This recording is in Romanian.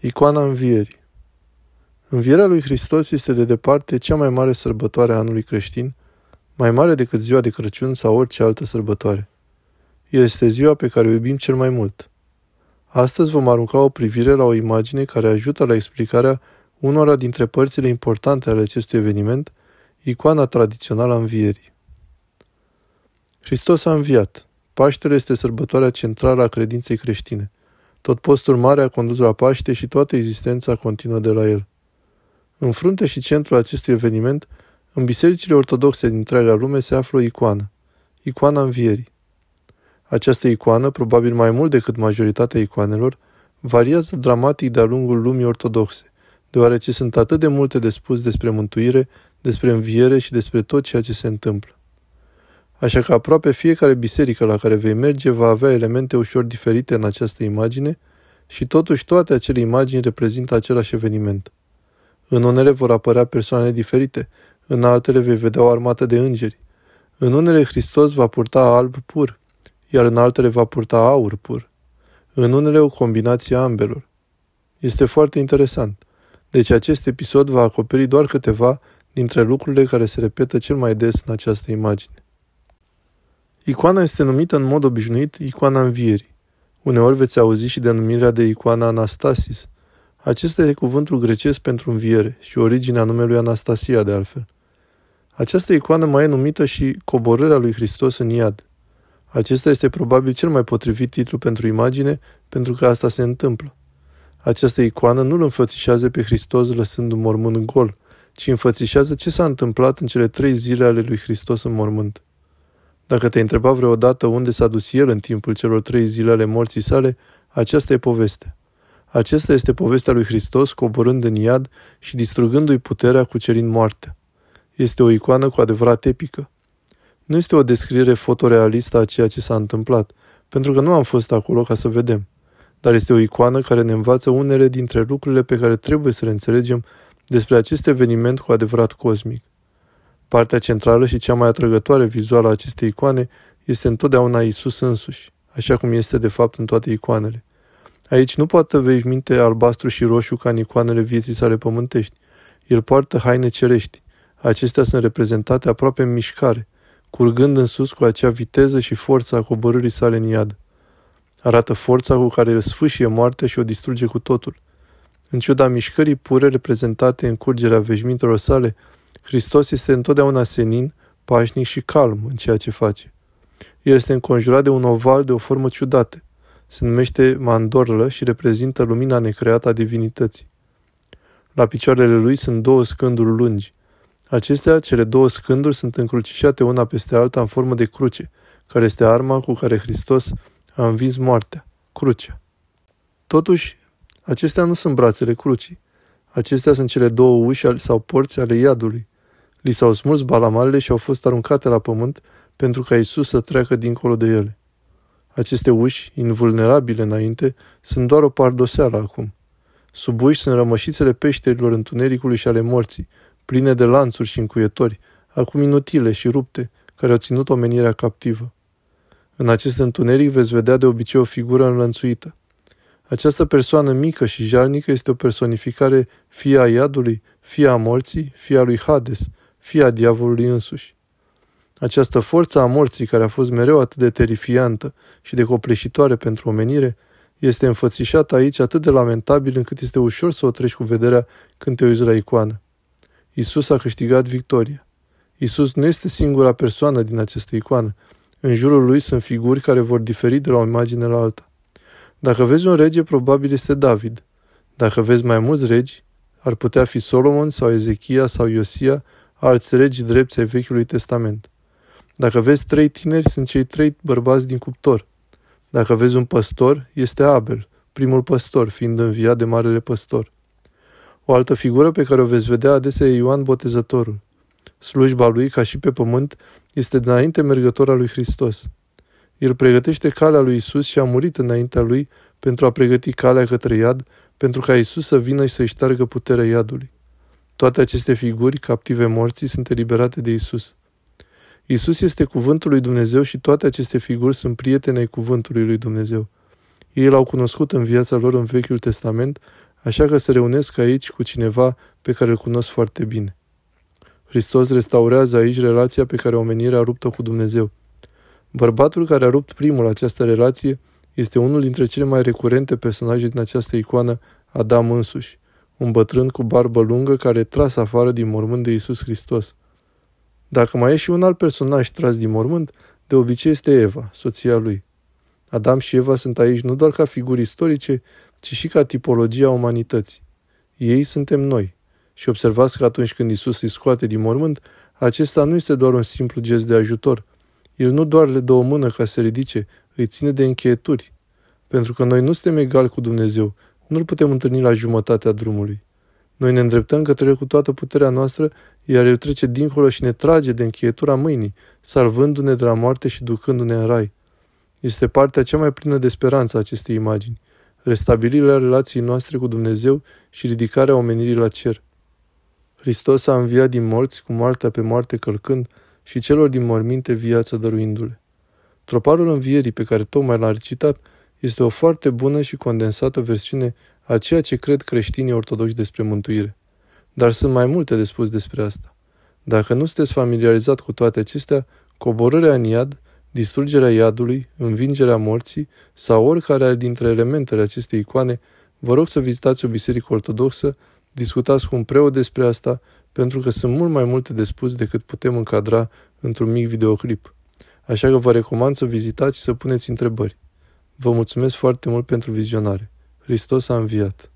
Icoana Învierii Învierea lui Hristos este de departe cea mai mare sărbătoare a anului creștin, mai mare decât ziua de Crăciun sau orice altă sărbătoare. Este ziua pe care o iubim cel mai mult. Astăzi vom arunca o privire la o imagine care ajută la explicarea unora dintre părțile importante ale acestui eveniment, icoana tradițională a învierii. Hristos a înviat. Paștele este sărbătoarea centrală a credinței creștine. Tot postul mare a condus la Paște și toată existența continuă de la el. În frunte și centrul acestui eveniment, în bisericile ortodoxe din întreaga lume se află o icoană, icoana învierii. Această icoană, probabil mai mult decât majoritatea icoanelor, variază dramatic de-a lungul lumii ortodoxe, deoarece sunt atât de multe de spus despre mântuire, despre înviere și despre tot ceea ce se întâmplă. Așa că aproape fiecare biserică la care vei merge va avea elemente ușor diferite în această imagine și totuși toate acele imagini reprezintă același eveniment. În unele vor apărea persoane diferite, în altele vei vedea o armată de îngeri. În unele Hristos va purta alb pur, iar în altele va purta aur pur. În unele o combinație a ambelor. Este foarte interesant. Deci acest episod va acoperi doar câteva dintre lucrurile care se repetă cel mai des în această imagine. Icoana este numită în mod obișnuit icoana învierii. Uneori veți auzi și denumirea de icoana Anastasis. Acesta este cuvântul grecesc pentru înviere și originea numelui Anastasia de altfel. Această icoană mai e numită și coborârea lui Hristos în iad. Acesta este probabil cel mai potrivit titlu pentru imagine, pentru că asta se întâmplă. Această icoană nu îl înfățișează pe Hristos lăsând un mormânt gol, ci înfățișează ce s-a întâmplat în cele trei zile ale lui Hristos în mormânt. Dacă te-ai întrebat vreodată unde s-a dus el în timpul celor trei zile ale morții sale, aceasta e povestea. Acesta este povestea lui Hristos coborând în iad și distrugându-i puterea cucerind moartea. Este o icoană cu adevărat epică. Nu este o descriere fotorealistă a ceea ce s-a întâmplat, pentru că nu am fost acolo ca să vedem. Dar este o icoană care ne învață unele dintre lucrurile pe care trebuie să le înțelegem despre acest eveniment cu adevărat cosmic. Partea centrală și cea mai atrăgătoare vizuală a acestei icoane este întotdeauna Isus însuși, așa cum este de fapt în toate icoanele. Aici nu poate vei minte albastru și roșu ca în icoanele vieții sale pământești. El poartă haine cerești. Acestea sunt reprezentate aproape în mișcare, curgând în sus cu acea viteză și forță a coborârii sale în iad. Arată forța cu care îl sfâșie moartea și o distruge cu totul. În ciuda mișcării pure reprezentate în curgerea veșmintelor sale, Hristos este întotdeauna senin, pașnic și calm în ceea ce face. El este înconjurat de un oval de o formă ciudată. Se numește mandorlă și reprezintă lumina necreată a divinității. La picioarele lui sunt două scânduri lungi. Acestea, cele două scânduri, sunt încrucișate una peste alta în formă de cruce, care este arma cu care Hristos a învins moartea, crucea. Totuși, acestea nu sunt brațele crucii. Acestea sunt cele două uși sau porți ale iadului. Li s-au smuls balamalele și au fost aruncate la pământ pentru ca Isus să treacă dincolo de ele. Aceste uși, invulnerabile înainte, sunt doar o pardoseală acum. Sub uși sunt rămășițele peșterilor întunericului și ale morții, pline de lanțuri și încuietori, acum inutile și rupte, care au ținut omenirea captivă. În acest întuneric veți vedea de obicei o figură înlănțuită. Această persoană mică și jalnică este o personificare fie a iadului, fie a morții, fie a lui Hades, fie a diavolului însuși. Această forță a morții, care a fost mereu atât de terifiantă și de copleșitoare pentru omenire, este înfățișată aici atât de lamentabil încât este ușor să o treci cu vederea când te uiți la icoană. Isus a câștigat victoria. Isus nu este singura persoană din această icoană. În jurul lui sunt figuri care vor diferi de la o imagine la alta. Dacă vezi un rege, probabil este David. Dacă vezi mai mulți regi, ar putea fi Solomon sau Ezechia sau Iosia, alți regi drepți ai Vechiului Testament. Dacă vezi trei tineri, sunt cei trei bărbați din cuptor. Dacă vezi un păstor, este Abel, primul păstor, fiind înviat de marele păstor. O altă figură pe care o veți vedea adesea e Ioan Botezătorul. Slujba lui, ca și pe pământ, este dinainte mergător al lui Hristos. El pregătește calea lui Isus și a murit înaintea lui pentru a pregăti calea către iad, pentru ca Isus să vină și să-i șteargă puterea iadului. Toate aceste figuri, captive morții, sunt eliberate de Isus. Isus este cuvântul lui Dumnezeu și toate aceste figuri sunt prietene ai cuvântului lui Dumnezeu. Ei l-au cunoscut în viața lor în Vechiul Testament, așa că se reunesc aici cu cineva pe care îl cunosc foarte bine. Hristos restaurează aici relația pe care omenirea a rupt-o cu Dumnezeu. Bărbatul care a rupt primul această relație este unul dintre cele mai recurente personaje din această icoană, Adam însuși, un bătrân cu barbă lungă care tras afară din mormânt de Isus Hristos. Dacă mai e și un alt personaj tras din mormânt, de obicei este Eva, soția lui. Adam și Eva sunt aici nu doar ca figuri istorice, ci și ca tipologia umanității. Ei suntem noi. Și observați că atunci când Isus îi scoate din mormânt, acesta nu este doar un simplu gest de ajutor. El nu doar le dă o mână ca să ridice, îi ține de încheieturi. Pentru că noi nu suntem egali cu Dumnezeu, nu-L putem întâlni la jumătatea drumului. Noi ne îndreptăm către El cu toată puterea noastră, iar El trece dincolo și ne trage de încheietura mâinii, salvându-ne de la moarte și ducându-ne în rai. Este partea cea mai plină de speranță a acestei imagini, restabilirea relației noastre cu Dumnezeu și ridicarea omenirii la cer. Hristos a înviat din morți cu moartea pe moarte călcând și celor din morminte viață dăruindu-le. Troparul învierii pe care tocmai l-a recitat este o foarte bună și condensată versiune a ceea ce cred creștinii ortodoxi despre mântuire. Dar sunt mai multe de spus despre asta. Dacă nu sunteți familiarizat cu toate acestea, coborârea în iad, distrugerea iadului, învingerea morții sau oricare dintre elementele acestei icoane, vă rog să vizitați o biserică ortodoxă, discutați cu un preot despre asta, pentru că sunt mult mai multe de spus decât putem încadra într-un mic videoclip. Așa că vă recomand să vizitați și să puneți întrebări. Vă mulțumesc foarte mult pentru vizionare. Hristos a înviat!